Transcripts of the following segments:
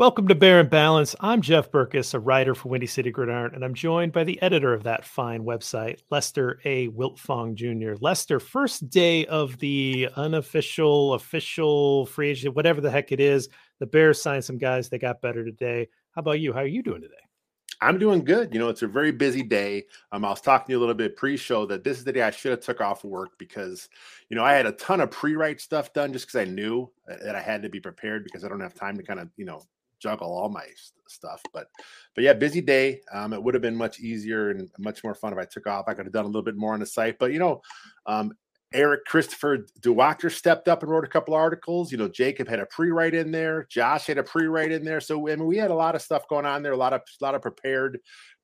Welcome to Bear and Balanced. I'm Jeff Berckes, a writer for Windy City Gridiron, and I'm joined by the editor of that fine website, Lester A. Wiltfong Jr. Lester, first day of the unofficial, official free agent, whatever the heck it is. The Bears signed some guys. They got better today. How about you? How are you doing today? I'm doing good. You know, it's a very busy day. Um, I was talking to you a little bit pre-show that this is the day I should have took off work because, you know, I had a ton of pre-write stuff done just because I knew that I had to be prepared because I don't have time to kind of, you know, juggle all my stuff. But, but yeah, busy day. Um, it would have been much easier and much more fun if I took off. I could have done a little bit more on the site. But you know, um, Eric Christopher Duerrwaechter stepped up and wrote a couple articles. You know, Jacob had a pre-write in there. Josh had a pre-write in there. So I mean, we had a lot of stuff going on there. A lot of a lot of prepared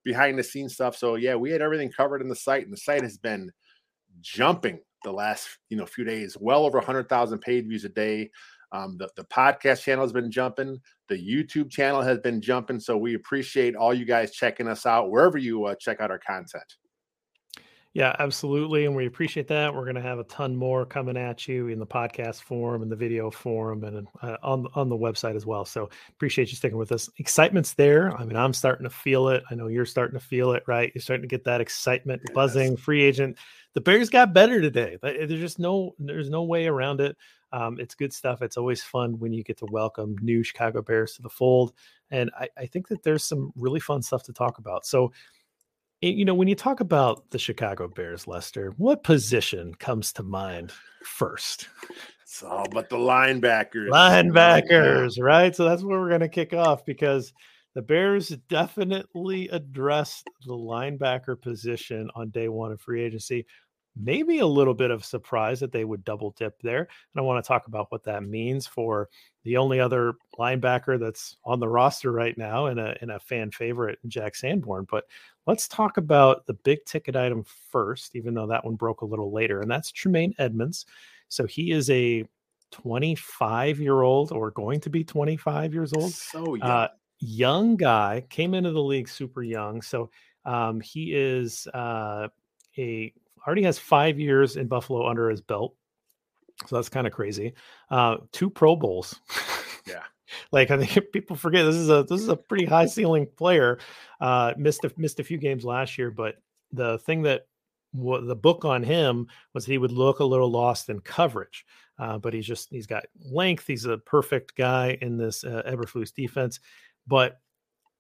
behind the scenes stuff. So yeah, we had everything covered in the site, and the site has been jumping the last you know few days. Well over 100,000 page views a day. Um, the, the podcast channel has been jumping. The YouTube channel has been jumping. So we appreciate all you guys checking us out wherever you uh, check out our content. Yeah, absolutely. And we appreciate that. We're going to have a ton more coming at you in the podcast form and the video form and uh, on, on the website as well. So appreciate you sticking with us. Excitement's there. I mean, I'm starting to feel it. I know you're starting to feel it, right? You're starting to get that excitement buzzing. Free agent. The Bears got better today. There's just no, there's no way around it. Um, it's good stuff. It's always fun when you get to welcome new Chicago Bears to the fold. And I, I think that there's some really fun stuff to talk about. So, you know, when you talk about the Chicago Bears, Lester, what position comes to mind first? It's all but the linebackers. Linebackers, right? So that's where we're going to kick off because the Bears definitely addressed the linebacker position on day one of free agency maybe a little bit of surprise that they would double dip there. And I want to talk about what that means for the only other linebacker that's on the roster right now and a, and a fan favorite, Jack Sanborn. But let's talk about the big ticket item first, even though that one broke a little later, and that's Tremaine Edmunds. So he is a 25 year old or going to be 25 years old. So young. Uh, young guy came into the league super young. So um, he is uh, a already has five years in Buffalo under his belt. So that's kind of crazy. Uh, two Pro Bowls. yeah. like I think people forget this is a this is a pretty high ceiling player. Uh, missed a, missed a few games last year, but the thing that what the book on him was he would look a little lost in coverage. Uh, but he's just he's got length. He's a perfect guy in this uh, Eberflus defense. But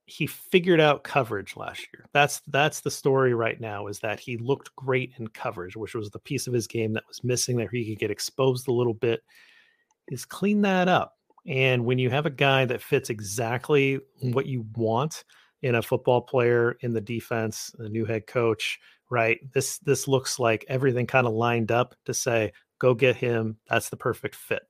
he figured out coverage last year. That's that's the story right now is that he looked great in coverage, which was the piece of his game that was missing there. He could get exposed a little bit. Is clean that up. And when you have a guy that fits exactly what you want in a football player in the defense, a new head coach, right? This this looks like everything kind of lined up to say, go get him. That's the perfect fit.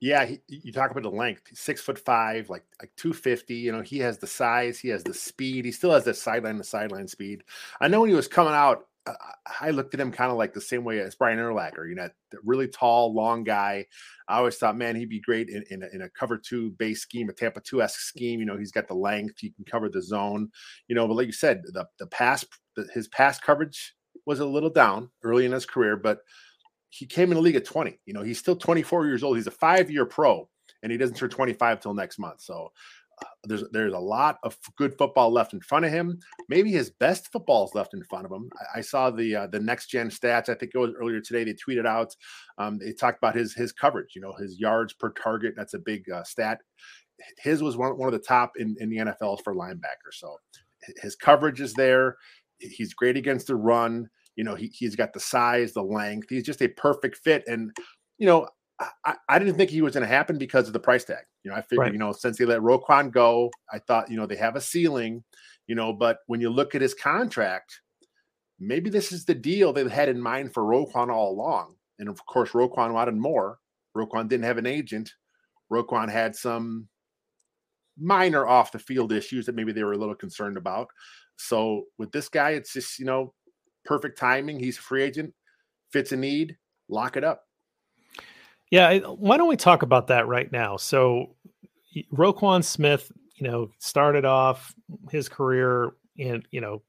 Yeah, he, you talk about the length. six foot five, like like two fifty. You know, he has the size, he has the speed. He still has the sideline to sideline speed. I know when he was coming out, uh, I looked at him kind of like the same way as Brian Urlacher. You know, really tall, long guy. I always thought, man, he'd be great in in a, in a cover two base scheme, a Tampa two esque scheme. You know, he's got the length, he can cover the zone. You know, but like you said, the the pass, the, his pass coverage was a little down early in his career, but he came in the league at 20. You know, he's still 24 years old. He's a five year pro, and he doesn't turn 25 till next month. So uh, there's there's a lot of good football left in front of him. Maybe his best football is left in front of him. I, I saw the uh, the next gen stats. I think it was earlier today. They tweeted out. Um, they talked about his his coverage. You know, his yards per target. That's a big uh, stat. His was one, one of the top in, in the NFL for linebacker. So his coverage is there. He's great against the run. You know, he, he's got the size, the length. He's just a perfect fit. And, you know, I, I didn't think he was going to happen because of the price tag. You know, I figured, right. you know, since they let Roquan go, I thought, you know, they have a ceiling, you know, but when you look at his contract, maybe this is the deal they had in mind for Roquan all along. And of course, Roquan wanted more. Roquan didn't have an agent. Roquan had some minor off the field issues that maybe they were a little concerned about. So with this guy, it's just, you know, perfect timing. He's a free agent, fits a need, lock it up. Yeah, why don't we talk about that right now? So, Roquan Smith, you know, started off his career in, you know,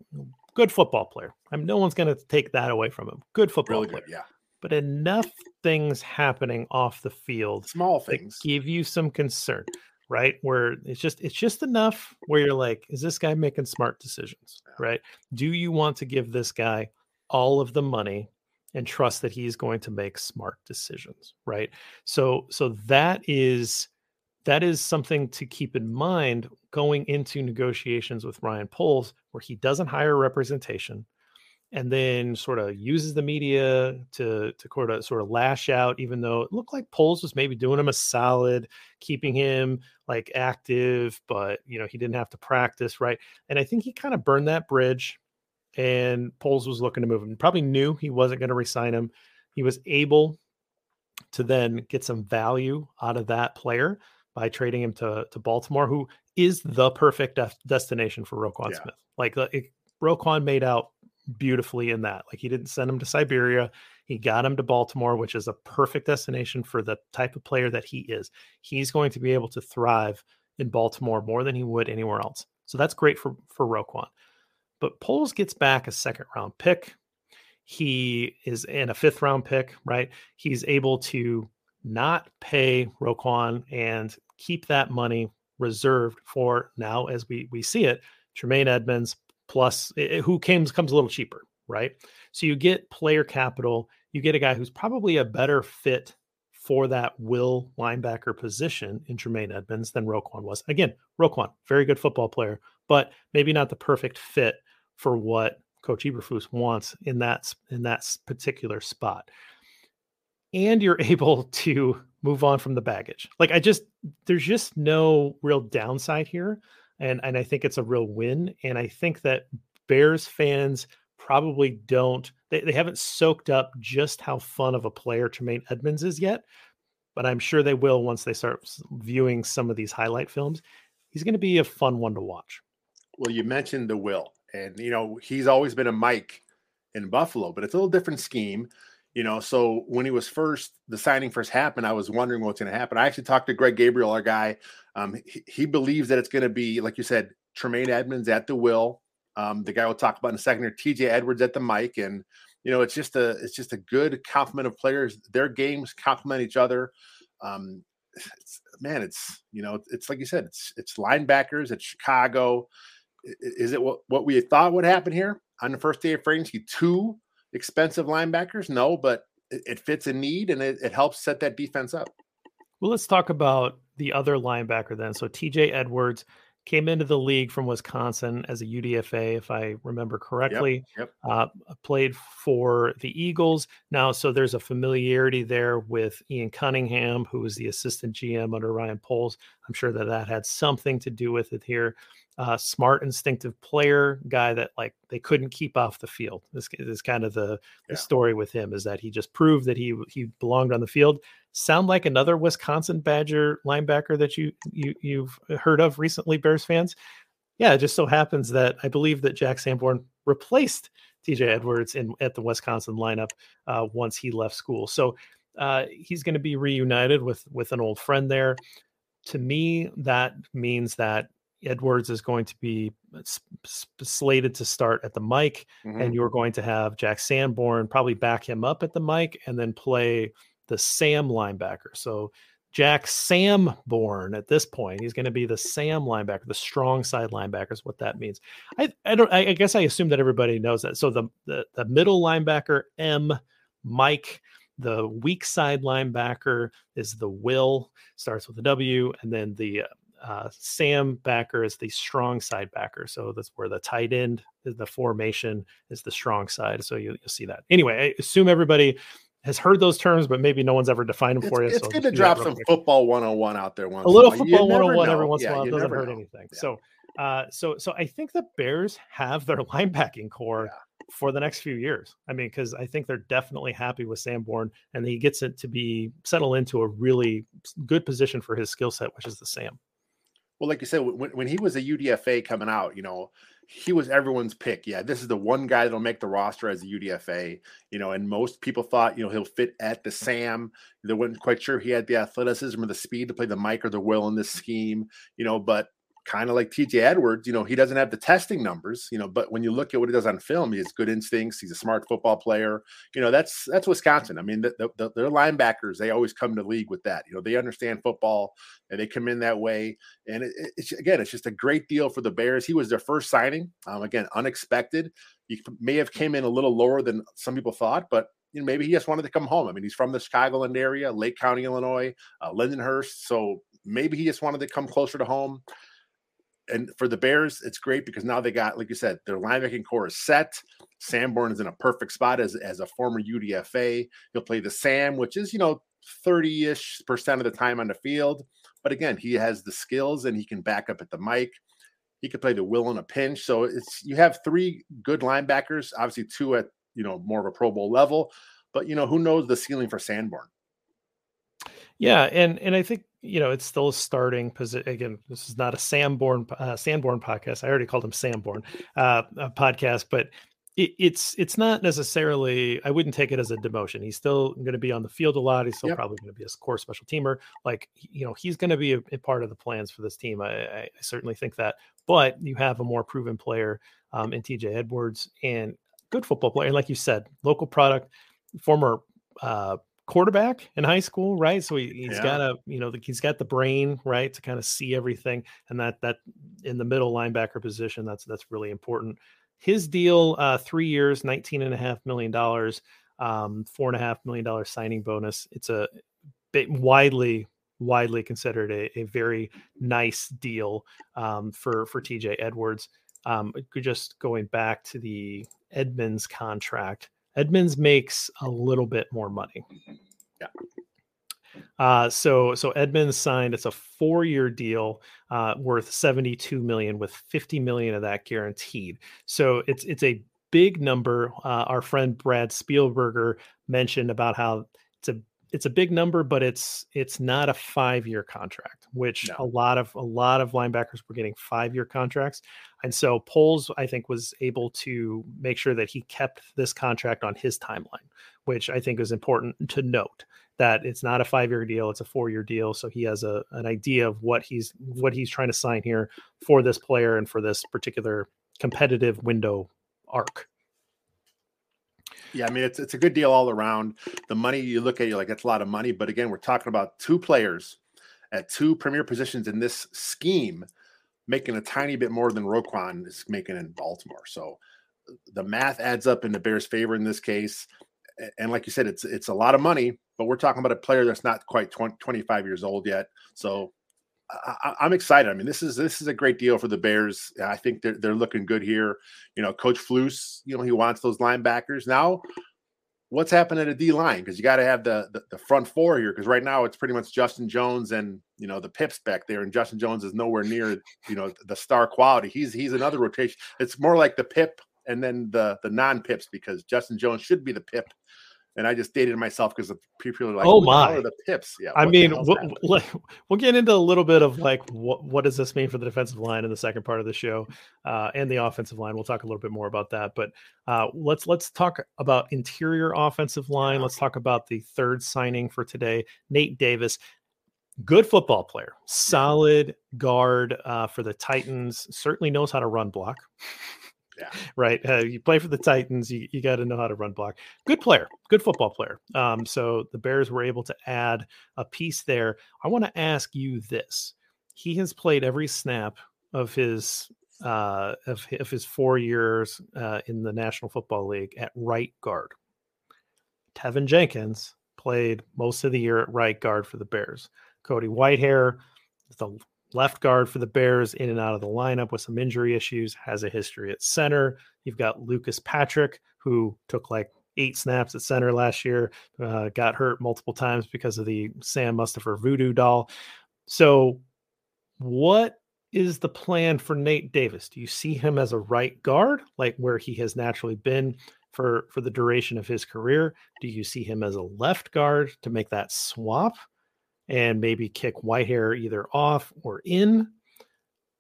good football player. I mean, no one's going to take that away from him. Good football really player. Good, yeah. But enough things happening off the field, small things, give you some concern. Right? Where it's just it's just enough where you're like, is this guy making smart decisions, right? Do you want to give this guy all of the money and trust that he's going to make smart decisions, right? So so that is that is something to keep in mind going into negotiations with Ryan Poles, where he doesn't hire representation and then sort of uses the media to to sort of sort of lash out, even though it looked like Poles was maybe doing him a solid, keeping him like active, but you know, he didn't have to practice, right? And I think he kind of burned that bridge and Poles was looking to move him. Probably knew he wasn't going to resign him. He was able to then get some value out of that player by trading him to, to Baltimore, who is the perfect de- destination for Roquan yeah. Smith. Like uh, it, Roquan made out beautifully in that. Like he didn't send him to Siberia. He got him to Baltimore, which is a perfect destination for the type of player that he is. He's going to be able to thrive in Baltimore more than he would anywhere else. So that's great for for Roquan. But Poles gets back a second round pick. He is in a fifth round pick, right? He's able to not pay Roquan and keep that money reserved for now as we we see it Tremaine Edmunds plus it, who comes comes a little cheaper right? So you get player capital you get a guy who's probably a better fit for that will linebacker position in Tremaine Edmunds than Roquan was. Again Roquan very good football player but maybe not the perfect fit for what coach Eberflus wants in that in that particular spot. And you're able to move on from the baggage. Like I just there's just no real downside here and and I think it's a real win and I think that Bears fans probably don't they, they haven't soaked up just how fun of a player Tremaine Edmunds is yet, but I'm sure they will once they start viewing some of these highlight films. He's going to be a fun one to watch. Well, you mentioned the will and you know, he's always been a Mike in Buffalo, but it's a little different scheme you know so when he was first the signing first happened i was wondering what's going to happen. I actually talked to greg gabriel our guy. Um, he, he, believes that it's going to be like you said tremaine Edmunds at the will. Um, the guy we'll talk about in a second or tj edwards at the Mike. And you know it's just a it's just a good complement of players. Their games complement each other. Um, it's, man it's you know it's like you said it's it's linebackers at chicago. Is it what, what we thought would happen here? On the first day of free agency two expensive linebackers? No, but it, it fits a need and it, it helps set that defense up. Well, let's talk about the other linebacker then. So TJ Edwards came into the league from Wisconsin as a UDFA, if I remember correctly. Yep, yep. Uh, played for the Eagles now, so there's a familiarity there with Ian Cunningham, who was the assistant GM under Ryan Poles. I'm sure that that had something to do with it here uh, smart, instinctive player, guy that like they couldn't keep off the field. This is kind of the, the story with him is that he just proved that he he belonged on the field. Sound like another Wisconsin Badger linebacker that you you you've heard of recently, Bears fans? Yeah, it just so happens that I believe that Jack Sanborn replaced TJ Edwards in at the Wisconsin lineup uh, once he left school. So uh, he's going to be reunited with with an old friend there. To me, that means that Edwards is going to be slated to start at the Mike, mm-hmm. and you're going to have Jack Sanborn probably back him up at the Mike and then play the Sam linebacker. So Jack Sanborn at this point, he's going to be the Sam linebacker, the strong side linebacker is what that means. I, I don't I, I guess I assume that everybody knows that. So the, the the middle linebacker M Mike the weak side linebacker is the will starts with a W, and then the uh, uh, Sam backer is the strong side backer. So that's where the tight end is the formation is the strong side. So you, will see that. Anyway, I assume everybody has heard those terms, but maybe no one's ever defined them it's, for you. It's so good to drop some quick. football 101 out there once. A little football 101 every once in a while doesn't hurt know. anything. Yeah. So uh, so so I think the Bears have their linebacking corps yeah. for the next few years. I mean, because I think they're definitely happy with Sanborn, and he gets it to be settle into a really good position for his skill set, which is the Sam. Well, like you said, when, when he was a UDFA coming out, you know, he was everyone's pick. Yeah, this is the one guy that'll make the roster as a UDFA, you know, and most people thought, you know, he'll fit at the Sam. They weren't quite sure he had the athleticism or the speed to play the Mike or the Will in this scheme, you know, but kind of like TJ Edwards, you know, he doesn't have the testing numbers, you know, but when you look at what he does on film, he has good instincts. He's a smart football player. You know, that's that's Wisconsin. I mean, the, the, their linebackers, they always come to league with that. You know, they understand football and they come in that way. And it, it's again, it's just a great deal for the Bears. He was their first signing. Um, again, unexpected. He may have came in a little lower than some people thought, but you know, maybe he just wanted to come home. I mean, he's from the Chicagoland area, Lake County, Illinois, uh, Lindenhurst. So maybe he just wanted to come closer to home and for the Bears, it's great because now they got, like you said, their linebacking corps is set. Sanborn is in a perfect spot as, as a former UDFA. He'll play the Sam, which is, you know, 30 ish percent of the time on the field. But again, he has the skills and he can back up at the Mike. He could play the will in a pinch. So it's you have three good linebackers, obviously two at you know more of a Pro Bowl level, but you know who knows the ceiling for Sanborn. Yeah, and and I think you know, it's still a starting position. Again, this is not a Sanborn uh, Sanborn podcast. I already called him Sanborn uh, podcast, but it, it's it's not necessarily. I wouldn't take it as a demotion. He's still going to be on the field a lot. He's still yep. probably going to be a core special teamer. Like you know, he's going to be a, a, part of the plans for this team. I, I, certainly think that. But you have a more proven player um, in TJ Edwards and good football player. And like you said, local product, former uh, quarterback in high school, right? So he, he's yeah. got a, you know, he's got the brain, right, to kind of see everything. And that that in the middle linebacker position, that's that's really important. His deal, uh, three years, nineteen and a half million dollars, um, four and a half million dollar signing bonus. It's a bit widely widely considered a, a very nice deal um, for for TJ Edwards. Um, just going back to the Edmunds contract, Edmunds makes a little bit more money. Yeah. Uh, so so Edmunds signed. It's a four-year deal uh, worth 72 million, with 50 million of that guaranteed. So it's it's a big number. Uh, our friend Brad Spielberger mentioned about how it's a it's a big number, but it's it's not a five year contract, which no. a lot of a lot of linebackers were getting five year contracts, and so Poles I think was able to make sure that he kept this contract on his timeline, which I think is important to note that it's not a five year deal, it's a four year deal, so he has a an idea of what he's what he's trying to sign here for this player and for this particular competitive window arc. Yeah, I mean it's it's a good deal all around. The money you look at, you're like, it's a lot of money. But again, we're talking about two players at two premier positions in this scheme, making a tiny bit more than Roquan is making in Baltimore. So the math adds up in the Bears' favor in this case. And like you said, it's it's a lot of money, but we're talking about a player that's not quite 20, 25 years old yet. So I, am excited. I mean, this is this is a great deal for the Bears. I think they're they're looking good here. You know, Coach Flus, you know, he wants those linebackers now. What's happened at a D line? Because you got to have the, the, the front four here. Because right now it's pretty much Justin Jones and you know the Pips back there, and Justin Jones is nowhere near you know the star quality. He's he's another rotation. It's more like the Pip and then the the non Pips because Justin Jones should be the Pip and I just dated myself because the people are like, "Oh my, the pips." Yeah, I mean, we'll, we'll, get into a little bit of like what what does this mean for the defensive line in the second part of the show, uh, and the offensive line. We'll talk a little bit more about that, but uh, let's let's talk about interior offensive line. Let's talk about the third signing for today, Nate Davis. Good football player, solid guard uh, for the Titans. Certainly knows how to run block. Yeah. Right. Uh, you play for the Titans. You, you got to know how to run block. Good player, good football player. Um, so the Bears were able to add a piece there. I want to ask you this. He has played every snap of his uh, of, of his four years uh, in the National Football League at right guard. Teven Jenkins played most of the year at right guard for the Bears. Cody Whitehair, the left guard for the Bears, in and out of the lineup with some injury issues, has a history at center. You've got Lucas Patrick, who took like eight snaps at center last year, uh, got hurt multiple times because of the Sam Mustipher voodoo doll. So, what is the plan for Nate Davis? Do you see him as a right guard, like where he has naturally been for for the duration of his career? Do you see him as a left guard to make that swap? And maybe kick Whitehair either off or in?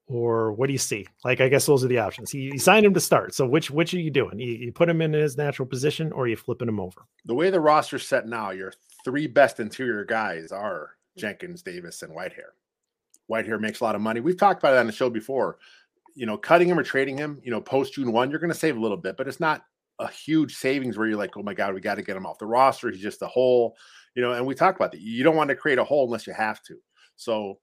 Or what do you see? Like, I guess those are the options. He, he signed him to start. So which which are you doing? You, you put him in his natural position or you flipping him over? The way the roster's set now, your three best interior guys are Jenkins, Davis, and Whitehair. Whitehair makes a lot of money. We've talked about it on the show before. You know, cutting him or trading him, you know, post June 1, you're going to save a little bit, but it's not a huge savings where you're like, oh my God, we got to get him off the roster. He's just a hole, you know, and we talk about that. You don't want to create a hole unless you have to. So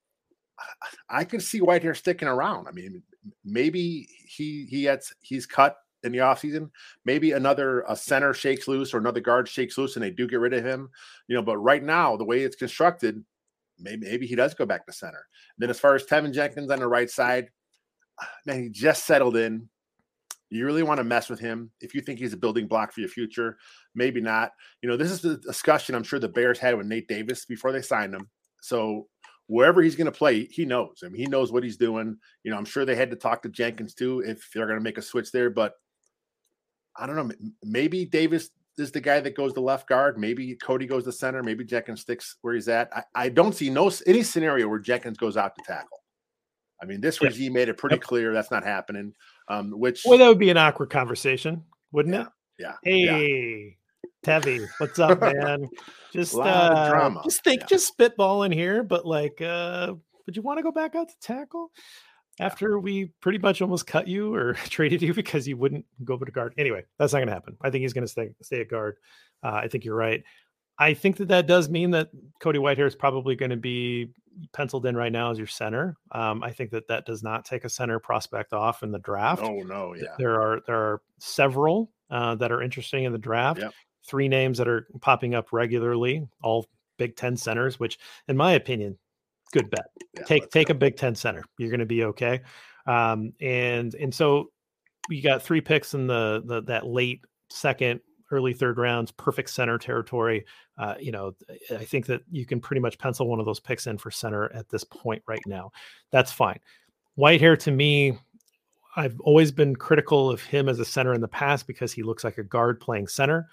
I can see Whitehair sticking around. I mean, maybe he he gets he's cut in the offseason. Maybe another a center shakes loose or another guard shakes loose and they do get rid of him. You know, but right now, the way it's constructed, maybe maybe he does go back to center. then as far as Teven Jenkins on the right side, man, he just settled in. You really want to mess with him if you think he's a building block for your future. Maybe not. You know, this is the discussion I'm sure the Bears had with Nate Davis before they signed him. So wherever he's going to play, he knows. I mean, he knows what he's doing. You know, I'm sure they had to talk to Jenkins too if they're going to make a switch there. But I don't know. Maybe Davis is the guy that goes to left guard. Maybe Cody goes to center. Maybe Jenkins sticks where he's at. I, I don't see no any scenario where Jenkins goes out to tackle. I mean, this regime made it pretty clear that's not happening. Um, which well, that would be an awkward conversation, wouldn't yeah, it? Yeah. Hey, yeah. Tevy, what's up, man? Just uh, drama. just think, yeah. just spitball in here, but like, uh, would you want to go back out to tackle? after we pretty much almost cut you or traded you because you wouldn't go over to guard. Anyway, that's not going to happen. I think he's going to stay stay at guard. Uh, I think you're right. I think that that does mean that Cody Whitehair is probably going to be penciled in right now as your center. Um, I think that that does not take a center prospect off in the draft. Oh no, yeah. There are there are several uh, that are interesting in the draft. Yep. Three names that are popping up regularly, all Big Ten centers, which, in my opinion, good bet. Yeah, take take go. a Big Ten center. You're going to be okay. Um, and and so you got three picks in the, the that late second, early third rounds, perfect center territory. Uh, you know, I think that you can pretty much pencil one of those picks in for center at this point right now. That's fine. Whitehair to me, I've always been critical of him as a center in the past because he looks like a guard playing center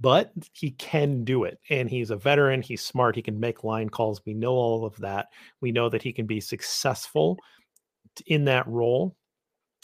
but he can do it. And he's a veteran. He's smart. He can make line calls. We know all of that. We know that he can be successful in that role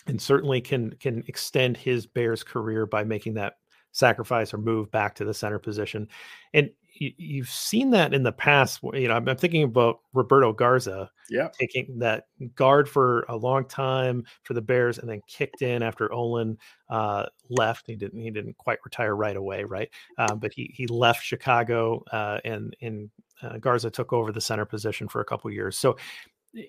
and certainly can can extend his Bears career by making that sacrifice or move back to the center position. And you, have seen that in the past. You know, I'm, I'm, thinking about Roberto Garza, yeah, taking that guard for a long time for the Bears, and then kicked in after Olin uh, left. He didn't he didn't quite retire right away, right? Um, but he he left Chicago, uh, and and uh, Garza took over the center position for a couple years. So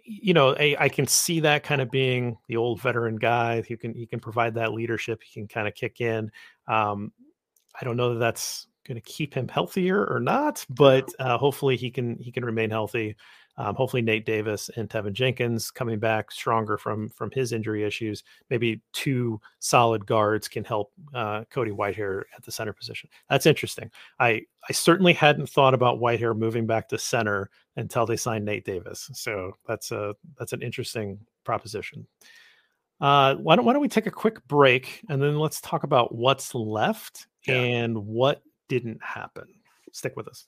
you know, I, I, can see that kind of being the old veteran guy who can he can provide that leadership. He can kind of kick in. Um, I don't know that that's going to keep him healthier or not, but uh, hopefully he can he can remain healthy. Um, hopefully Nate Davis and Teven Jenkins coming back stronger from from his injury issues. Maybe two solid guards can help uh, Cody Whitehair at the center position. That's interesting. I I certainly hadn't thought about Whitehair moving back to center until they signed Nate Davis. So that's a that's an interesting proposition. Uh, why don't why don't we take a quick break and then let's talk about what's left yeah. and what didn't happen. Stick with us.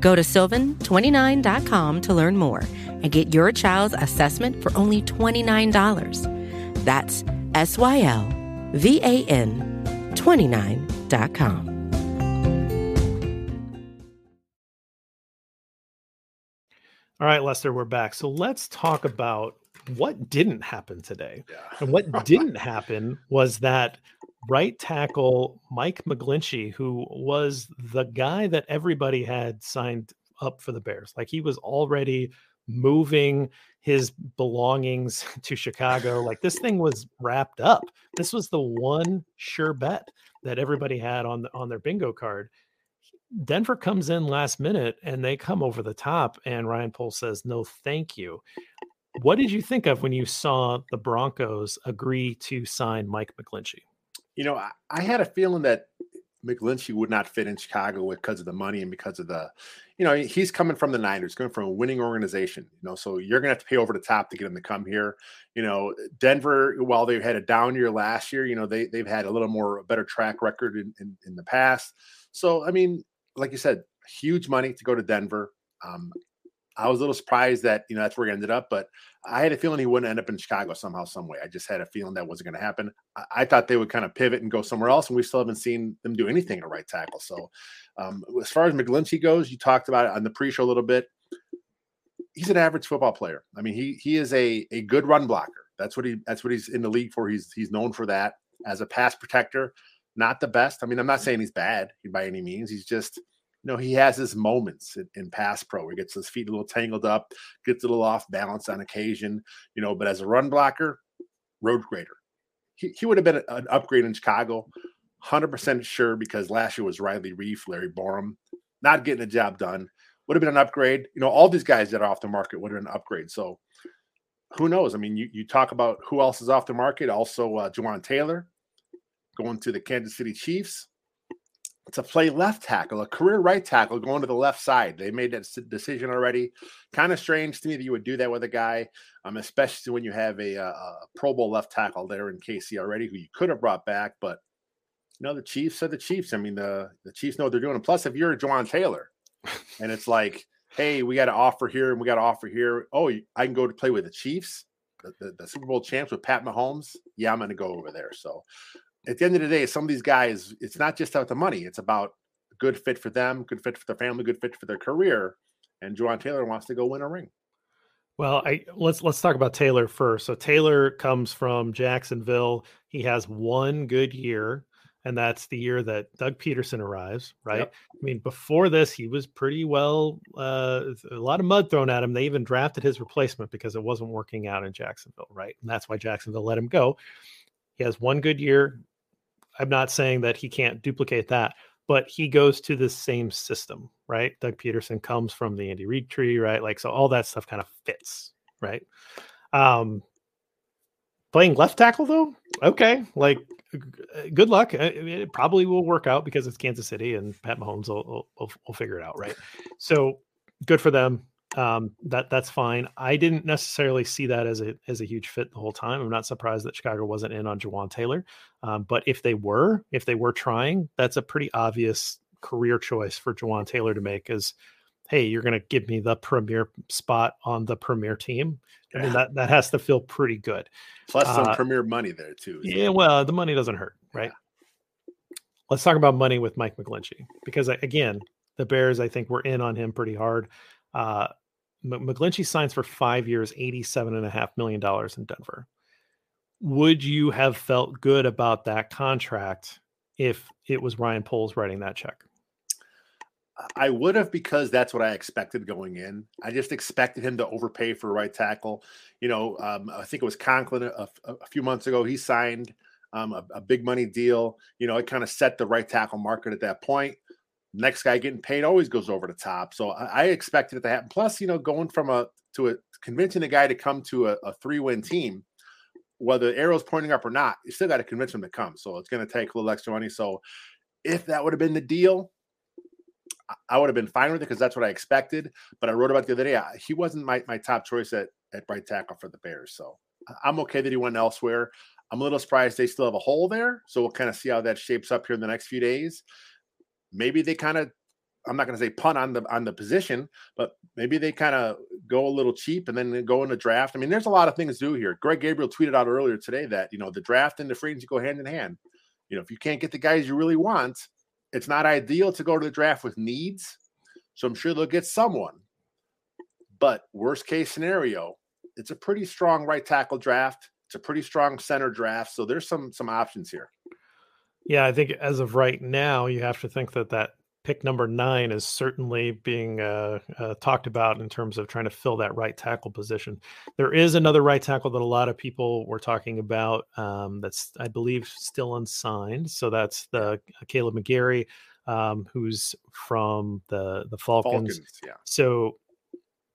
Go to sylvan29.com to learn more and get your child's assessment for only $29. That's S Y L V A N 29.com. All right, Lester, we're back. So let's talk about what didn't happen today. Yeah. And what didn't happen was that right tackle Mike McGlinchey, who was the guy that everybody had signed up for the Bears. Like he was already moving his belongings to Chicago. Like this thing was wrapped up. This was the one sure bet that everybody had on the, on their bingo card. Denver comes in last minute and they come over the top, and Ryan Poles says, No, thank you. What did you think of when you saw the Broncos agree to sign Mike McGlinchey? You know, I, I had a feeling that McGlinchey would not fit in Chicago because of the money and because of the, you know, he's coming from the Niners, coming from a winning organization, you know, so you're going to have to pay over the top to get him to come here. You know, Denver, while they've had a down year last year, you know, they, they've had a little more, better track record in, in, in the past. So, I mean, like you said, huge money to go to Denver. Um, I was a little surprised that you know that's where he ended up, but I had a feeling he wouldn't end up in Chicago somehow, some way. I just had a feeling that wasn't going to happen. I, I, thought they would kind of pivot and go somewhere else, and we still haven't seen them do anything at right tackle. So, um, as far as McGlinchey goes, you talked about it on the pre-show a little bit. He's an average football player. I mean, he he is a a good run blocker. That's what he that's what he's in the league for. He's he's known for that as a pass protector. Not the best. I mean, I'm not saying he's bad by any means. He's just you know, he has his moments in, in, pass pro. He gets his feet a little tangled up, gets a little off balance on occasion, you know, but as a run blocker, road grader. He, he would have been an upgrade in Chicago, 100% sure because last year was Riley Reiff, Larry Borom, not getting the job done. Would have been an upgrade. You know, all these guys that are off the market would have been an upgrade. So who knows? I mean, you, you talk about who else is off the market. Also, uh, Jawaan Taylor going to the Kansas City Chiefs to play left tackle, a career right tackle going to the left side. They made that decision already. Kind of strange to me that you would do that with a guy, um, especially when you have a, a, a, Pro Bowl left tackle there in KC already, who you could have brought back. But you know, the Chiefs are the Chiefs. I mean, the the Chiefs know what they're doing. And plus, if you're Jawaan Taylor, and it's like, hey, we got to offer here and we got to offer here. Oh, I can go to play with the Chiefs, the, the, the Super Bowl champs with Pat Mahomes. Yeah, I'm going to go over there. So at the end of the day, some of these guys, it's not just about the money. It's about good fit for them, good fit for their family, good fit for their career. And Jawaan Taylor wants to go win a ring. Well, I let's let's talk about Taylor first. So Taylor comes from Jacksonville. He has one good year, and that's the year that Doug Pederson arrives, right? Yep. I mean, before this, he was pretty well uh, a lot of mud thrown at him. They even drafted his replacement because it wasn't working out in Jacksonville, right? And that's why Jacksonville let him go. He has one good year, I'm not saying that he can't duplicate that, but he goes to the same system, right? Doug Pederson comes from the Andy Reid tree, right? Like, so all that stuff kind of fits, right? Um, playing left tackle though, okay, like good luck. It probably will work out because it's Kansas City and Pat Mahomes will, will, will figure it out, right? So good for them um, that that's fine. I didn't necessarily see that as a as a huge fit the whole time. I'm not surprised that Chicago wasn't in on Jawaan Taylor, um, but if they were, if they were trying, that's a pretty obvious career choice for Jawaan Taylor to make. Is hey, you're going to give me the premier spot on the premier team. I mean that that has to feel pretty good. Plus some uh, premier money there too. Yeah, well, the money doesn't hurt, right? Yeah. Let's talk about money with Mike McGlinchey because again, the Bears I think were in on him pretty hard. Uh, McGlinchey signs for five years, $87.5 million in Denver. Would you have felt good about that contract if it was Ryan Poles writing that check? I would have because that's what I expected going in. I just expected him to overpay for right tackle. You know, um, I think it was Conklin a, a, few months ago. He signed um, a, a, big money deal. You know, it kind of set the right tackle market at that point next guy getting paid always goes over the top. So I, I expected it to happen. Plus, you know, going from a to a convincing a guy to come to a, a three win team, whether the arrow's pointing up or not, you still got to convince him to come. So it's going to take a little extra money. So if that would have been the deal, I would have been fine with it because that's what I expected. But I wrote about the other day. He wasn't my, my top choice at, at right tackle for the Bears. So I'm okay that he went elsewhere. I'm a little surprised they still have a hole there. So we'll kind of see how that shapes up here in the next few days maybe they kind of I'm not going to say punt on the on the position, but maybe they kind of go a little cheap and then go in the draft. I mean, there's a lot of things to do here. Greg Gabriel tweeted out earlier today that you know the draft and the free agency go hand in hand. You know, if you can't get the guys you really want, it's not ideal to go to the draft with needs. So I'm sure they'll get someone. But worst case scenario, it's a pretty strong right tackle draft. It's a pretty strong center draft. So there's some some options here. Yeah, I think as of right now, you have to think that that pick number nine is certainly being uh, uh, talked about in terms of trying to fill that right tackle position. There is another right tackle that a lot of people were talking about. Um, that's I believe still unsigned. So that's the uh, McGary, um, who's from the the Falcons. Falcons yeah. So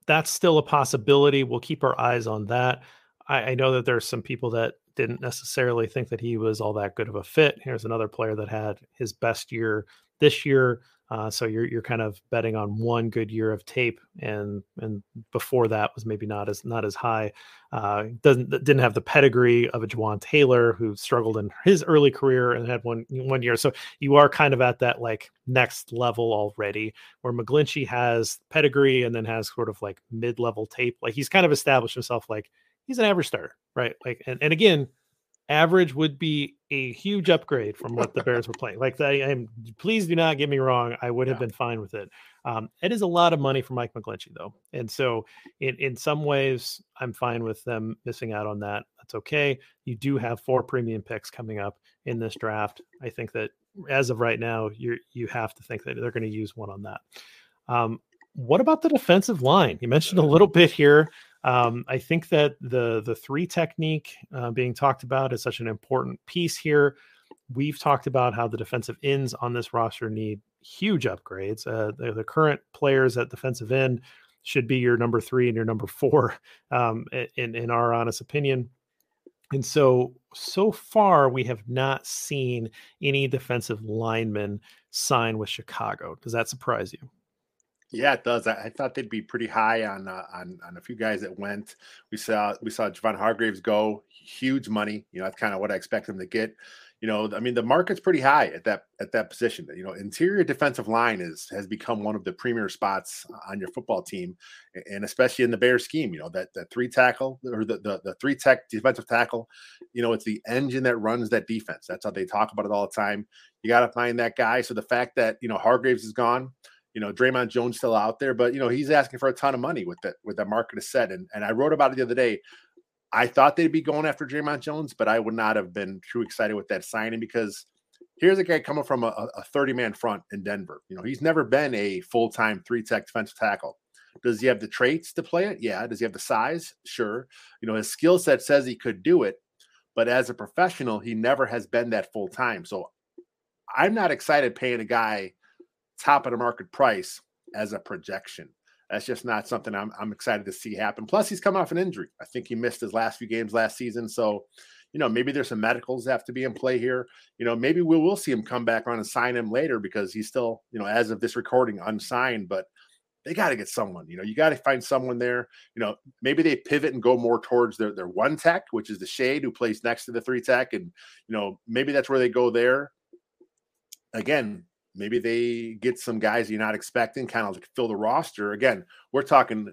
that's still a possibility. We'll keep our eyes on that. I, I know that there's some people that didn't necessarily think that he was all that good of a fit. Here's another player that had his best year this year. Uh, so you're you're kind of betting on one good year of tape, and and before that was maybe not as not as high. Uh, doesn't didn't have the pedigree of a Jawaan Taylor who struggled in his early career and had one one year. So you are kind of at that like next level already, where McGlinchey has pedigree and then has sort of like mid level tape. Like he's kind of established himself like he's an average starter, right? Like and, and again, average would be a huge upgrade from what the Bears were playing. Like I am, please do not get me wrong. I would have yeah. been fine with it. Um, it is a lot of money for Mike McGlinchey though, and so in in some ways, I'm fine with them missing out on that. That's okay. You do have four premium picks coming up in this draft. I think that as of right now, you you have to think that they're going to use one on that. Um, what about the defensive line? You mentioned a little bit here. Um, I think that the the three technique uh, being talked about is such an important piece here. We've talked about how the defensive ends on this roster need huge upgrades. Uh, the, the, current players at defensive end should be your number three and your number four, um, in in our honest opinion. And so, so far, we have not seen any defensive linemen sign with Chicago. Does that surprise you? Yeah, it does. I, I, thought they'd be pretty high on uh, on on a few guys that went. We saw we saw Javon Hargraves go huge money. You know, that's kind of what I expect him to get. You know, I mean, the market's pretty high at that at that position. You know, interior defensive line is has become one of the premier spots on your football team, and especially in the Bears scheme. You know, that that three tackle or the the, the three tech defensive tackle. You know, it's the engine that runs that defense. That's how they talk about it all the time. You got to find that guy. So the fact that you know Hargraves is gone you know, Dre'Mont Jones still out there, but you know, he's asking for a ton of money with that with that market is set. And and I wrote about it the other day. I thought they'd be going after Dre'Mont Jones, but I would not have been too excited with that signing because here's a guy coming from a, a 30 man front in Denver. You know, he's never been a full time three tech defensive tackle. Does he have the traits to play it? Yeah. Does he have the size? Sure. You know, his skill set says he could do it, but as a professional, he never has been that full time. So I'm not excited paying a guy top of the market price as a projection. That's just not something I'm, I'm excited to see happen. Plus, he's come off an injury. I think he missed his last few games last season. So, you know, maybe there's some medicals that have to be in play here. You know, maybe we will see him come back on and sign him later because he's still, you know, as of this recording, unsigned. But they got to get someone. You know, you got to find someone there. You know, maybe they pivot and go more towards their their one tech, which is the shade who plays next to the three tech, and you know, maybe that's where they go there. Again, maybe they get some guys you're not expecting, kind of fill the roster. Again, we're talking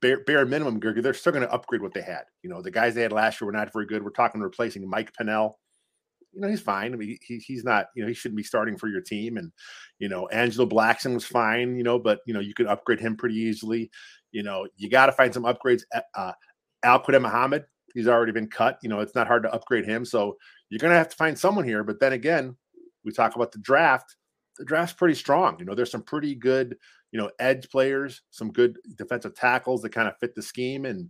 bare, bare minimum. They're still going to upgrade what they had. You know, the guys they had last year were not very good. We're talking replacing Mike Pennel. You know, he's fine. I mean, he, he's not, you know, he shouldn't be starting for your team. And, you know, Angelo Blackson was fine, you know, but, you know, you could upgrade him pretty easily. You know, you got to find some upgrades. Uh, Al Quadin Muhammad, he's already been cut. You know, it's not hard to upgrade him. So you're going to have to find someone here. But then again, we talk about the draft, the draft's pretty strong. You know, there's some pretty good, you know, edge players, some good defensive tackles that kind of fit the scheme. And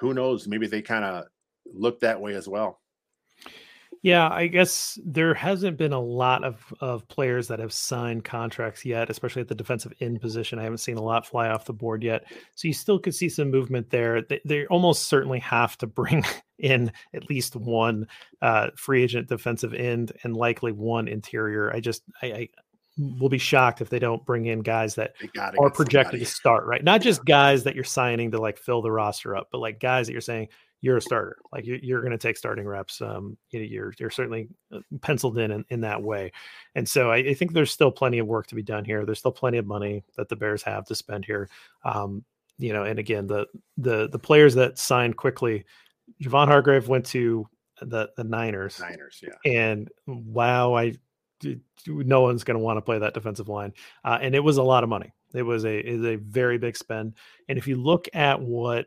who knows, maybe they kind of look that way as well. Yeah, I guess there hasn't been a lot of, of players that have signed contracts yet, especially at the defensive end position. I haven't seen a lot fly off the board yet. So you still could see some movement there. They, they almost certainly have to bring in at least one uh, free agent defensive end and likely one interior. I just, I, I will be shocked if they don't bring in guys that are projected somebody. to start, right? Not just guys that you're signing to like fill the roster up, but like guys that you're saying, you're a starter. Like you're, you're going to take starting reps. Um, you know, you're you're certainly uh, penciled in in, in that way, and so I, I, think there's still plenty of work to be done here. There's still plenty of money that the Bears have to spend here. Um, you know, and again, the the the players that signed quickly, Javon Hargrave went to the the Niners. Niners, yeah. And wow, I no one's going to want to play that defensive line, uh, and it was a lot of money. It was a is a very big spend. And if you look at what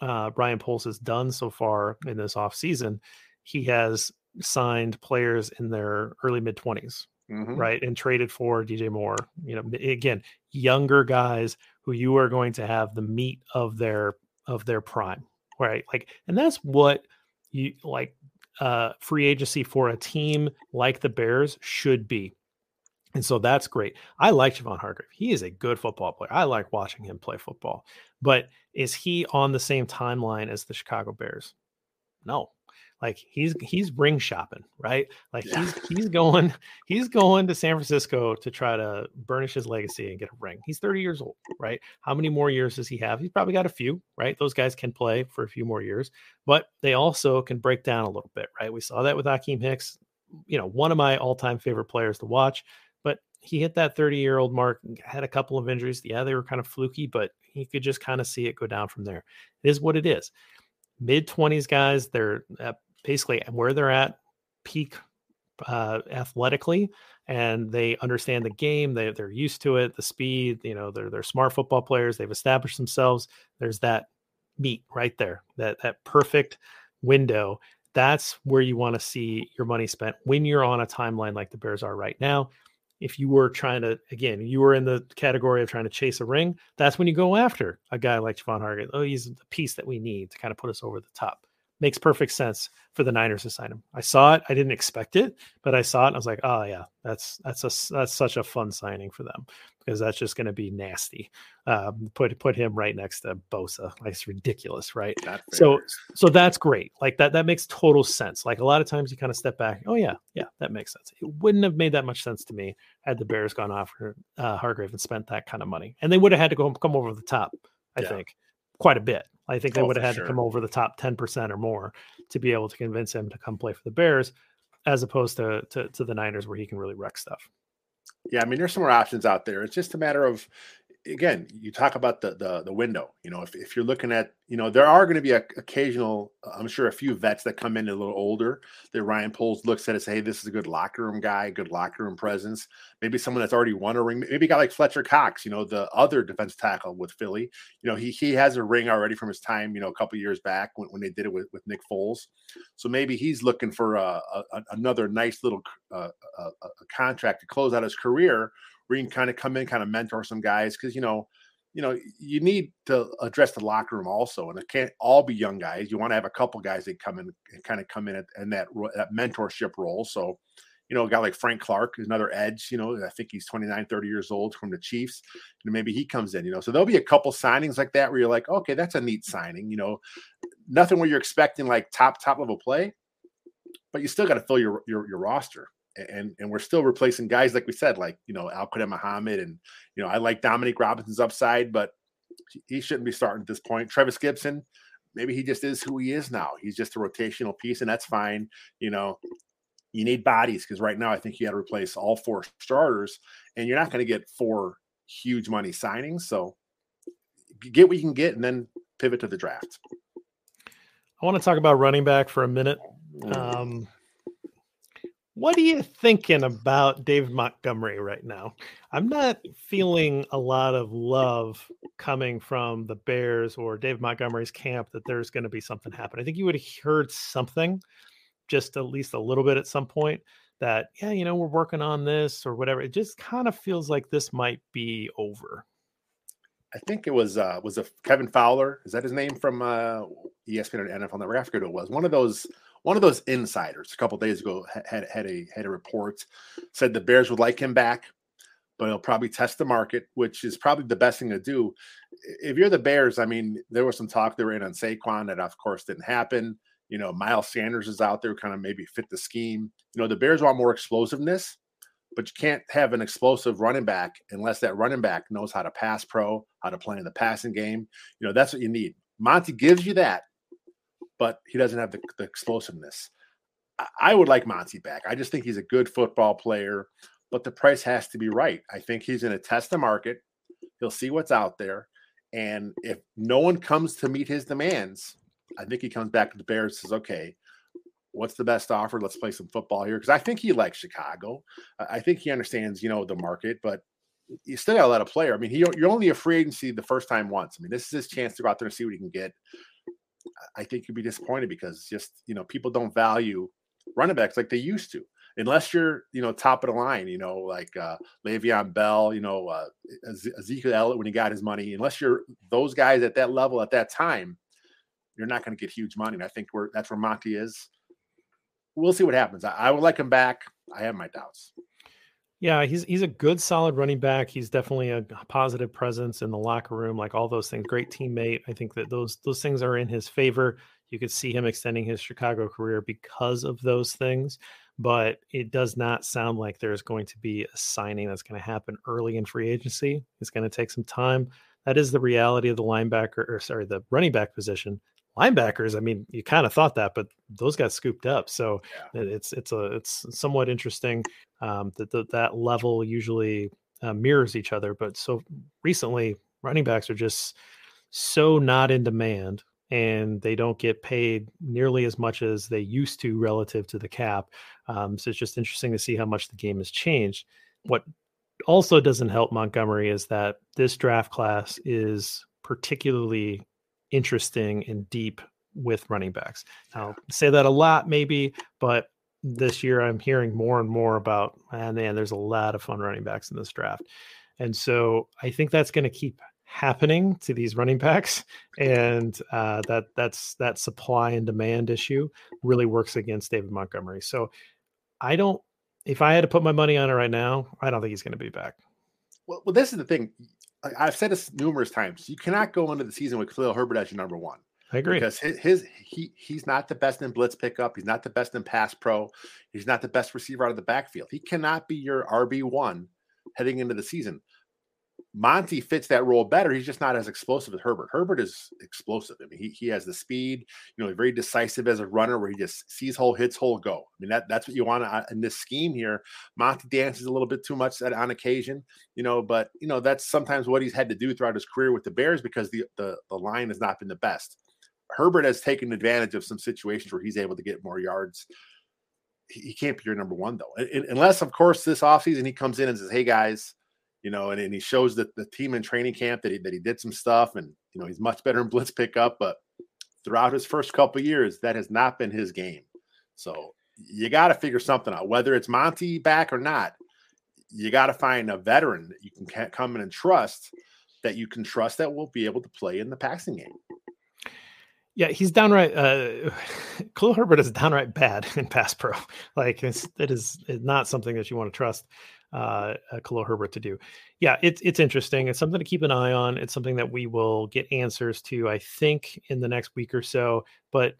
uh, Ryan Poles has done so far in this offseason, he has signed players in their early mid 20s. mm-hmm. right? And traded for DJ Moore. You know, again, younger guys who you are going to have the meat of their of their prime, right? Like, and that's what you like uh free agency for a team like the Bears should be. And so that's great. I like Javon Hargrave. He is a good football player. I like watching him play football. But is he on the same timeline as the Chicago Bears? No, like he's he's ring shopping, right? Like yeah. he's he's going he's going to San Francisco to try to burnish his legacy and get a ring. He's 30 years old, right? How many more years does he have? He's probably got a few, right? Those guys can play for a few more years, but they also can break down a little bit, right? We saw that with Akiem Hicks, you know, one of my all-time favorite players to watch, he hit that 30 year old mark, had a couple of injuries. Yeah, they were kind of fluky, but he could just kind of see it go down from there. It is what it is. Mid 20s guys, they're basically where they're at peak uh, athletically and they understand the game they, they're used to it the speed you know they're, they're smart football players they've established themselves there's that meat right there that that perfect window that's where you want to see your money spent when you're on a timeline like the bears are right now if you were trying to again you were in the category of trying to chase a ring that's when you go after a guy like Javon Hargrave. Oh, he's the piece that we need to kind of put us over the top makes perfect sense for the Niners to sign him. I saw it. I didn't expect it, but I saw it I was like, oh yeah, that's that's a that's such a fun signing for them because that's just going to be nasty. Um, put put him right next to Bosa. Like it's ridiculous, right? So so that's great. Like that that makes total sense. Like a lot of times you kind of step back. Oh yeah, yeah, that makes sense. It wouldn't have made that much sense to me had the Bears gone off for uh, Hargrave and spent that kind of money, and they would have had to go come over the top. I yeah. think quite a bit. I think they oh, would have had sure. to come over the top 10% or more to be able to convince him to come play for the Bears, as opposed to, to, to the Niners where he can really wreck stuff. Yeah, I mean, there's some more options out there. It's just a matter of again, you talk about the the, the window. You know, if, if you're looking at, you know, there are going to be a, occasional, I'm sure, a few vets that come in a little older that Ryan Poles looks at and say, hey, this is a good locker room guy, good locker room presence. Maybe someone that's already won a ring. Maybe a guy like Fletcher Cox, you know, the other defense tackle with Philly. You know, he he has a ring already from his time, you know, a couple years back when, when they did it with, with Nick Foles. So maybe he's looking for a, a another nice little uh, a, a contract to close out his career where you can kind of come in, kind of mentor some guys because you know, you know, you need to address the locker room also, and it can't all be young guys. You want to have a couple guys that come in and kind of come in at, in that that mentorship role. So, you know, a guy like Frank Clark is another edge. You know, I think he's 29, 30 years old from the Chiefs. You know, maybe he comes in, you know. So there'll be a couple signings like that where you're like, okay, that's a neat signing. You know, nothing where you're expecting like top, top level play, but you still got to fill your, your your roster and and we're still replacing guys like we said, like you know Al-Quadin Muhammad, and you know I like Dominique Robinson's upside, but he shouldn't be starting at this point. Trevis Gipson, maybe he just is who he is now. He's just a rotational piece, and that's fine. You know, you need bodies because right now I think you got to replace all four starters, and you're not going to get four huge money signings. So get what you can get, and then pivot to the draft. I want to talk about running back for a minute. Mm. Um, what are you thinking about Dave Montgomery right now? I'm not feeling a lot of love coming from the Bears or Dave Montgomery's camp that there's going to be something happen. I think you would have heard something, just at least a little bit at some point, that yeah, you know, we're working on this or whatever. It just kind of feels like this might be over. I think it was uh was a Kevin Fowler. Is that his name from uh ESPN or NFL Network? I forget who it was. One of those one of those insiders a couple days ago had had a had a report said the Bears would like him back, but he'll probably test the market, which is probably the best thing to do. If you're the Bears, I mean, there was some talk they were in on Saquon that of course didn't happen. You know, Miles Sanders is out there, kind of maybe fit the scheme. You know, the Bears want more explosiveness, but you can't have an explosive running back unless that running back knows how to pass pro, how to play in the passing game. You know, that's what you need. Monty gives you that, but he doesn't have the, the explosiveness. I, would like Monty back. I just think he's a good football player, but the price has to be right. I think he's going to test the market. He'll see what's out there. And if no one comes to meet his demands, I think he comes back to the Bears and says, okay, what's the best offer? Let's play some football here. Because I think he likes Chicago. I think he understands, you know, the market, but you still got to let a player. I mean, he, you're only a free agency the first time once. I mean, this is his chance to go out there and see what he can get. I think you'd be disappointed because just you know people don't value running backs like they used to. unless you're, you know, top of the line, you know, like uh, Le'Veon Bell, you know, uh, Ezekiel Elliott when he got his money, unless you're those guys at that level at that time, you're not going to get huge money. And I think we're that's where Monty is. We'll see what happens. I, I would like him back. I have my doubts. Yeah, he's he's a good, solid running back. He's definitely a positive presence in the locker room, like all those things. Great teammate. I think that those those things are in his favor. You could see him extending his Chicago career because of those things, but it does not sound like there's going to be a signing that's going to happen early in free agency. It's going to take some time. That is the reality of the linebacker, or sorry, the running back position linebackers i mean you kind of thought that but those got scooped up so yeah. it's it's a it's somewhat interesting um, that the, that level usually uh, mirrors each other but so recently running backs are just so not in demand and they don't get paid nearly as much as they used to relative to the cap um, so it's just interesting to see how much the game has changed what also doesn't help montgomery is that this draft class is particularly interesting and deep with running backs. I'll say that a lot, maybe, but this year I'm hearing more and more about, and man, there's a lot of fun running backs in this draft. And so I think that's going to keep happening to these running backs, and uh, that that's that supply and demand issue really works against David Montgomery. So I don't. If I had to put my money on it right now, I don't think he's going to be back. Well, well, this is the thing. I've said this numerous times. You cannot go into the season with Khalil Herbert as your number one. I agree because his, his, he he's not the best in blitz pickup. He's not the best in pass pro. He's not the best receiver out of the backfield. He cannot be your RB one heading into the season. Monty fits that role better. He's just not as explosive as Herbert. Herbert is explosive. I mean, he, he has the speed, you know, very decisive as a runner where he just sees hole, hits hole, go. I mean, that that's what you want uh, in this scheme here. Monty dances a little bit too much on occasion, you know, but you know, that's sometimes what he's had to do throughout his career with the Bears because the the, the line has not been the best. Herbert has taken advantage of some situations where he's able to get more yards. He can't be your number one though, unless of course this offseason he comes in and says, "Hey guys, you know, and, and he shows that the team in training camp that he that he did some stuff and you know he's much better in blitz pickup, but throughout his first couple years, that has not been his game. So you got to figure something out, whether it's Monty back or not. You got to find a veteran that you can come in and trust that you can trust that will be able to play in the passing game. Yeah, he's downright. Uh, Khalil Herbert is downright bad in pass pro. Like it's, it is not something that you want to trust uh, uh, Khalil Herbert to do. Yeah, it's it's interesting. It's something to keep an eye on. It's something that we will get answers to, I think, in the next week or so. But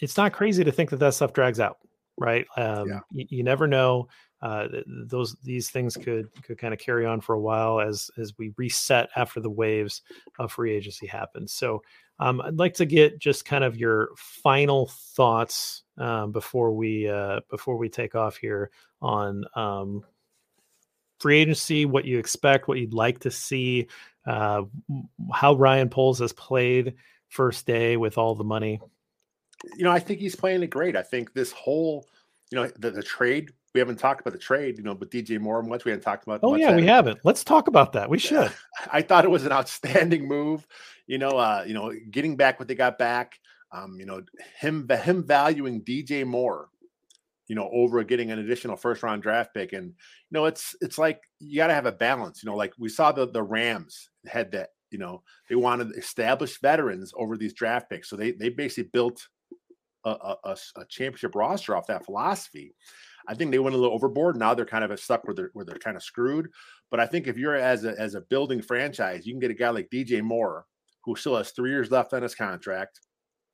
it's not crazy to think that that stuff drags out, right? Um, yeah. you, you never know. Uh, those these things could could kind of carry on for a while as as we reset after the waves of free agency happens. So um, I'd like to get just kind of your final thoughts um, before we uh, before we take off here on um, free agency, what you expect, what you'd like to see, uh, how Ryan Poles has played first day with all the money? You know, I think he's playing it great. I think this whole, you know, the, the trade, we haven't talked about the trade, you know, but DJ Moore much. We haven't talked about. Oh, yeah, we haven't. Let's talk about that. We should. I thought it was an outstanding move. You know, uh, you know, getting back what they got back. Um, you know, him him valuing DJ Moore you know, over getting an additional first round draft pick. And, you know, it's it's like you got to have a balance. You know, like we saw the the Rams had that, you know, they wanted established veterans over these draft picks. So they they basically built a, a, a championship roster off that philosophy. I think they went a little overboard. Now they're kind of stuck where they're where they're kind of screwed. But I think if you're as a as a building franchise, you can get a guy like DJ Moore, who still has three years left on his contract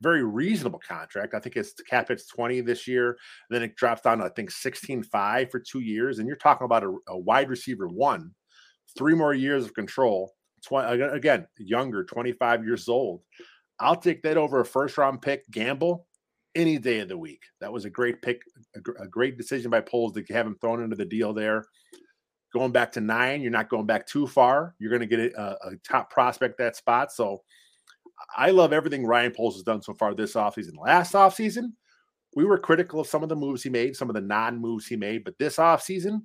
very reasonable contract. I think it's cap it's 20 this year. Then it drops down to, I think, 16.5 for two years. And you're talking about a, a wide receiver one, three more years of control. 20, again, younger, 25 years old. I'll take that over a first round pick gamble any day of the week. That was a great pick, a, a great decision by Poles to have him thrown into the deal there. Going back to nine, you're not going back too far. You're going to get a, a top prospect that spot. So I love everything Ryan Poles has done so far this offseason. Last offseason, we were critical of some of the moves he made, some of the non moves he made, but this offseason,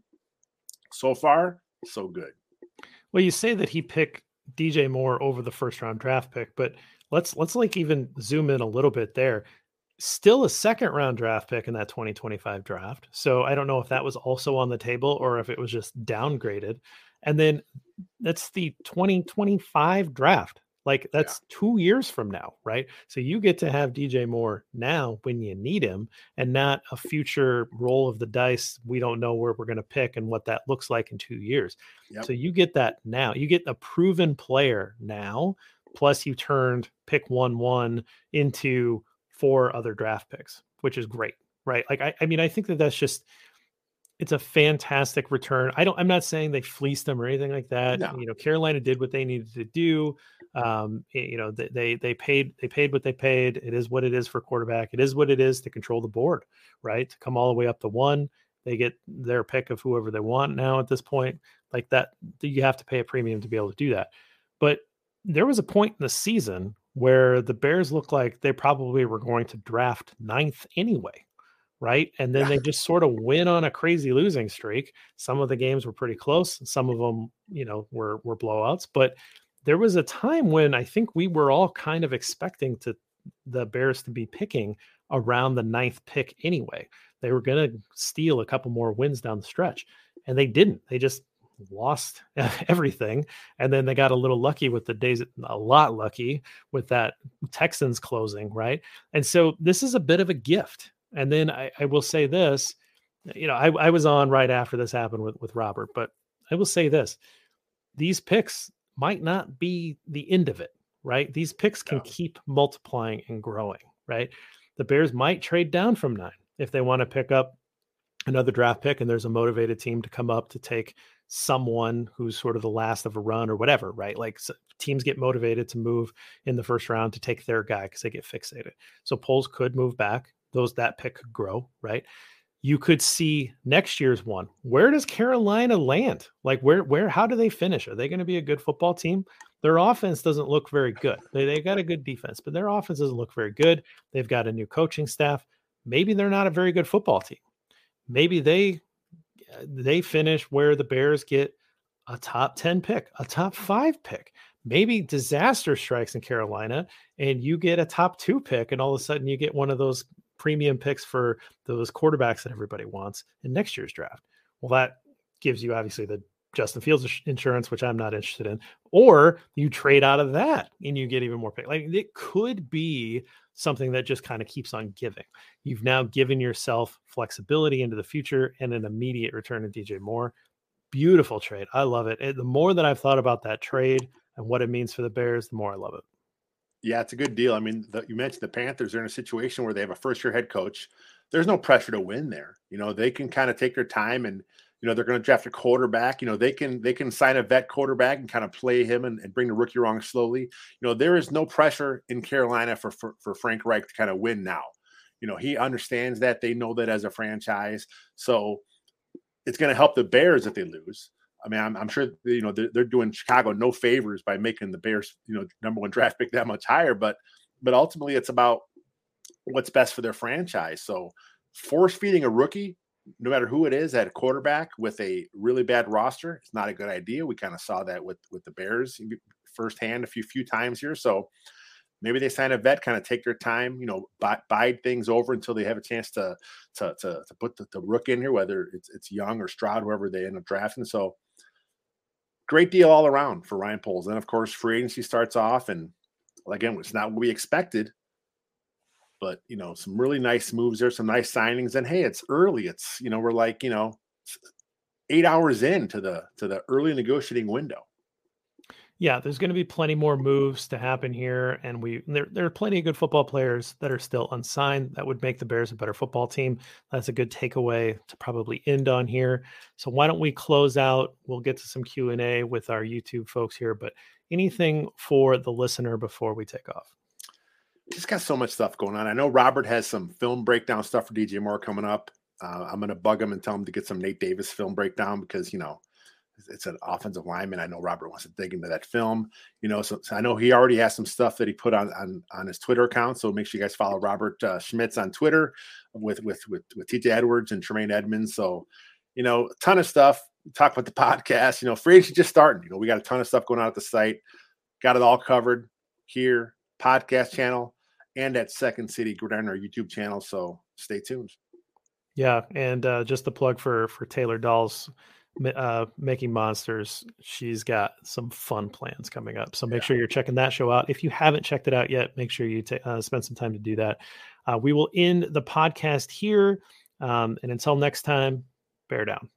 so far, so good. Well, you say that he picked DJ Moore over the first round draft pick, but let's let's like even zoom in a little bit there. still a second round draft pick in that 2025 draft. So I don't know if that was also on the table or if it was just downgraded. And then that's the 2025 draft. Like that's yeah. two years from now, right? So you get to have DJ Moore now when you need him and not a future roll of the dice. We don't know where we're going to pick and what that looks like in two years. Yep. So you get that now. You get a proven player now, plus you turned pick one one into four other draft picks, which is great, right? Like I, I mean, I think that that's just it's a fantastic return. I don't. I'm not saying they fleeced them or anything like that. No. You know, Carolina did what they needed to do. Um, you know, they they paid they paid what they paid. It is what it is for quarterback. It is what it is to control the board, right? To come all the way up to one, they get their pick of whoever they want now at this point. Like that, you have to pay a premium to be able to do that. But there was a point in the season where the Bears looked like they probably were going to draft ninth anyway right? And then yeah. they just sort of win on a crazy losing streak. Some of the games were pretty close, some of them, you know, were were blowouts, but there was a time when I think we were all kind of expecting to the Bears to be picking around the ninth pick anyway. They were going to steal a couple more wins down the stretch, and they didn't. They just lost everything, and then they got a little lucky with the days, a lot lucky with that Texans closing, right? And so this is a bit of a gift and then I, I will say this, you know, I, I was on right after this happened with, with Robert, but I will say this these picks might not be the end of it, right? These picks can keep multiplying and growing, right? The Bears might trade down from nine if they want to pick up another draft pick and there's a motivated team to come up to take someone who's sort of the last of a run or whatever, right? Like so teams get motivated to move in the first round to take their guy because they get fixated. So Poles could move back those that pick could grow, right? You could see next year's one. Where does Carolina land? Like where where how do they finish? Are they going to be a good football team? Their offense doesn't look very good. They they got a good defense, but their offense doesn't look very good. They've got a new coaching staff. Maybe they're not a very good football team. Maybe they they finish where the Bears get a top 10 pick, a top 5 pick maybe disaster strikes in Carolina and you get a top two pick, and all of a sudden you get one of those premium picks for those quarterbacks that everybody wants in next year's draft. Well, that gives you obviously the Justin Fields insurance, which I'm not interested in, or you trade out of that and you get even more pick. Like it could be something that just kind of keeps on giving. You've now given yourself flexibility into the future and an immediate return of DJ Moore. Beautiful trade. I love it. it. The more that I've thought about that trade and what it means for the Bears, the more I love it. Yeah, it's a good deal. I mean, the, you mentioned the Panthers are in a situation where they have a first year head coach. There's no pressure to win there. You know, they can kind of take their time and you know they're going to draft a quarterback. You know, they can they can sign a vet quarterback and kind of play him and, and bring the rookie along slowly. You know, there is no pressure in Carolina for, for for Frank Reich to kind of win now. You know, he understands that. They know that as a franchise. So it's going to help the Bears if they lose. I mean, I'm, I'm sure you know they're, they're, doing Chicago no favors by making the Bears, you know, number one draft pick that much higher. But but ultimately, it's about what's best for their franchise. So force feeding a rookie, no matter who it is, at quarterback with a really bad roster, it's not a good idea. We kind of saw that with with the Bears firsthand a few few times here. So maybe they sign a vet, kind of take their time, you know, bide things over until they have a chance to to to, to put the, the rook in here, whether it's it's Young or Stroud, whoever they end up drafting. So great deal all around for Ryan Poles. And of course, free agency starts off, and again, it's not what we expected, but you know, some really nice moves there, some nice signings. And hey, it's early. It's you know, we're like you know, eight hours into the to the early negotiating window yeah, there's going to be plenty more moves to happen here, and we there there are plenty of good football players that are still unsigned that would make the Bears a better football team. That's a good takeaway to probably end on here. So why don't we close out? We'll get to some Q and A with our YouTube folks here, but anything for the listener before we take off? Just got so much stuff going on. I know Robert has some film breakdown stuff for DJ Moore coming up. Uh, I'm going to bug him and tell him to get some Nate Davis film breakdown because you know it's an offensive lineman. I know Robert wants to dig into that film. You know, so, so, I know he already has some stuff that he put on on, on his Twitter account. So make sure you guys follow Robert uh, Schmitz on Twitter with with with with TJ Edwards and Tremaine Edmunds. So you know, a ton of stuff. Talk about the podcast. You know, free agency just starting. You know, we got a ton of stuff going on at the site. Got it all covered here. Podcast channel and at Second City Gridiron, our YouTube channel. So stay tuned. Yeah, and uh, just the plug for for Taylor Dolls uh, making monsters. She's got some fun plans coming up, so make yeah. sure you're checking that show out. If you haven't checked it out yet, make sure you t- uh, spend some time to do that. Uh, we will end the podcast here, um, and until next time, bear down.